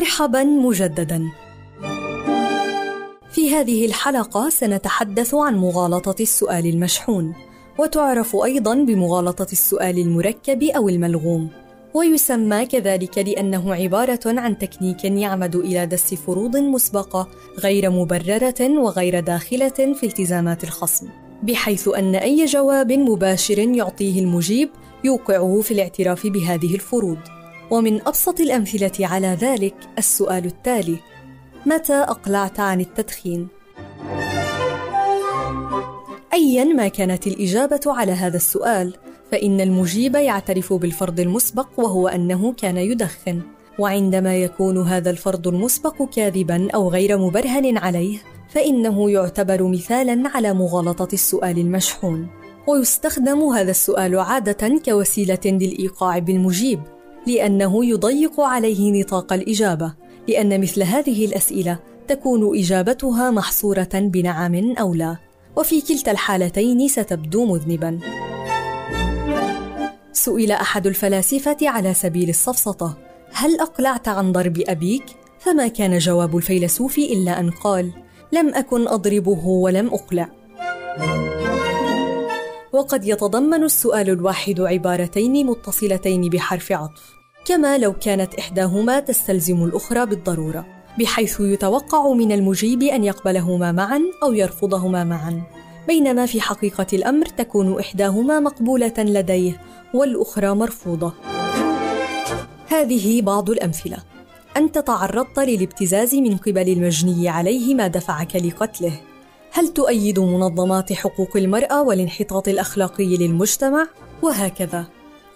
مرحبا مجددا. في هذه الحلقة سنتحدث عن مغالطة السؤال المشحون وتعرف أيضا بمغالطة السؤال المركب أو الملغوم ويسمى كذلك لأنه عبارة عن تكنيك يعمد إلى دس فروض مسبقة غير مبررة وغير داخلة في التزامات الخصم بحيث أن أي جواب مباشر يعطيه المجيب يوقعه في الاعتراف بهذه الفروض. ومن أبسط الأمثلة على ذلك السؤال التالي متى أقلعت عن التدخين؟ ايا ما كانت الإجابة على هذا السؤال فإن المجيب يعترف بالفرض المسبق وهو أنه كان يدخن وعندما يكون هذا الفرض المسبق كاذبا أو غير مبرهن عليه فإنه يعتبر مثالا على مغالطة السؤال المشحون. ويستخدم هذا السؤال عادة كوسيلة للإيقاع بالمجيب. لأنه يضيق عليه نطاق الإجابة لأن مثل هذه الأسئلة تكون إجابتها محصورة بنعم أو لا وفي كلتا الحالتين ستبدو مذنبا. سئل أحد الفلاسفة على سبيل السفسطه هل أقلعت عن ضرب أبيك؟ فما كان جواب الفيلسوف إلا أن قال لم أكن أضربه ولم أقلع. وقد يتضمن السؤال الواحد عبارتين متصلتين بحرف عطف. كما لو كانت إحداهما تستلزم الأخرى بالضرورة بحيث يتوقع من المجيب أن يقبلهما معا أو يرفضهما معا. بينما في حقيقة الأمر تكون إحداهما مقبولة لديه والأخرى مرفوضة. هذه بعض الأمثلة. أنت تعرضت للابتزاز من قبل المجني عليه ما دفعك لقتله. هل تؤيد منظمات حقوق المرأة والانحطاط الأخلاقي للمجتمع؟ وهكذا.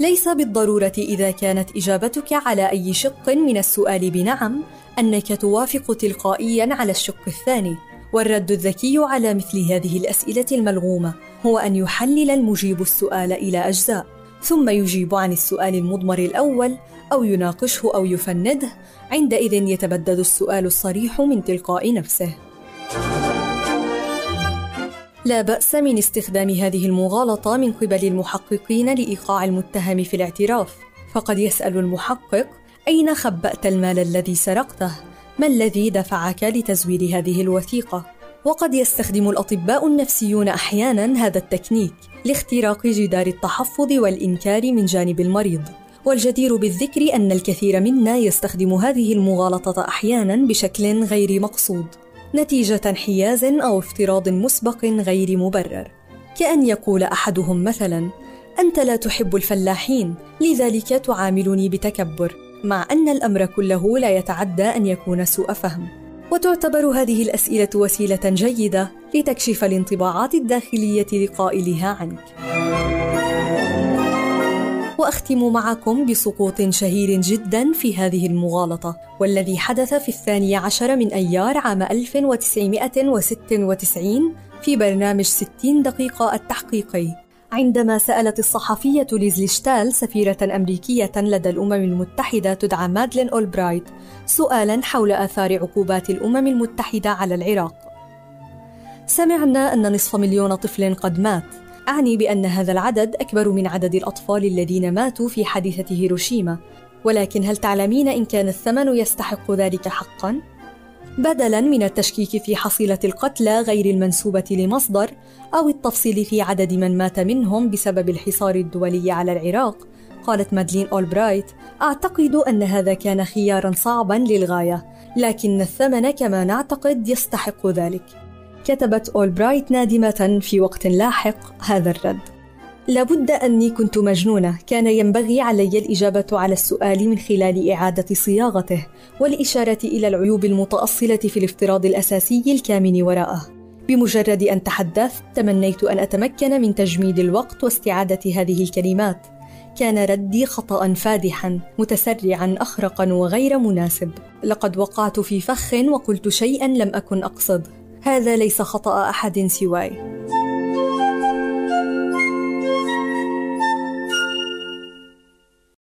ليس بالضرورة إذا كانت إجابتك على أي شق من السؤال بنعم أنك توافق تلقائيا على الشق الثاني. والرد الذكي على مثل هذه الأسئلة الملغومة هو أن يحلل المجيب السؤال إلى أجزاء ثم يجيب عن السؤال المضمر الأول أو يناقشه أو يفنده عندئذ يتبدد السؤال الصريح من تلقاء نفسه. لا بأس من استخدام هذه المغالطة من قبل المحققين لإيقاع المتهم في الاعتراف. فقد يسأل المحقق أين خبأت المال الذي سرقته؟ ما الذي دفعك لتزوير هذه الوثيقة؟ وقد يستخدم الأطباء النفسيون أحيانا هذا التكنيك لاختراق جدار التحفظ والإنكار من جانب المريض. والجدير بالذكر أن الكثير منا يستخدم هذه المغالطة أحيانا بشكل غير مقصود. نتيجة انحياز أو افتراض مسبق غير مبرر. كأن يقول أحدهم مثلا أنت لا تحب الفلاحين لذلك تعاملني بتكبر مع أن الأمر كله لا يتعدى أن يكون سوء فهم. وتعتبر هذه الأسئلة وسيلة جيدة لتكشف الانطباعات الداخلية لقائلها عنك. وأختم معكم بسقوط شهير جدا في هذه المغالطة والذي حدث في الثاني عشر من أيار عام 1996 في برنامج 60 دقيقة التحقيقي. عندما سألت الصحفية ليزلي شتال سفيرة أمريكية لدى الأمم المتحدة تدعى مادلين أولبرايت سؤالا حول آثار عقوبات الأمم المتحدة على العراق. سمعنا أن نصف مليون طفل قد مات. أعني بأن هذا العدد أكبر من عدد الأطفال الذين ماتوا في حادثة هيروشيما ولكن هل تعلمين إن كان الثمن يستحق ذلك حقا؟ بدلا من التشكيك في حصيلة القتلى غير المنسوبة لمصدر أو التفصيل في عدد من مات منهم بسبب الحصار الدولي على العراق قالت مادلين أولبرايت أعتقد أن هذا كان خيارا صعبا للغاية لكن الثمن كما نعتقد يستحق ذلك كتبت أولبرايت نادمة في وقت لاحق هذا الرد. لابد أني كنت مجنونة. كان ينبغي علي الإجابة على السؤال من خلال إعادة صياغته والإشارة إلى العيوب المتأصلة في الافتراض الأساسي الكامن وراءه. بمجرد أن تحدثت تمنيت أن أتمكن من تجميد الوقت واستعادة هذه الكلمات. كان ردي خطأ فادحا متسرعا أخرقا وغير مناسب. لقد وقعت في فخ وقلت شيئا لم أكن أقصد. هذا ليس خطأ أحد سواي.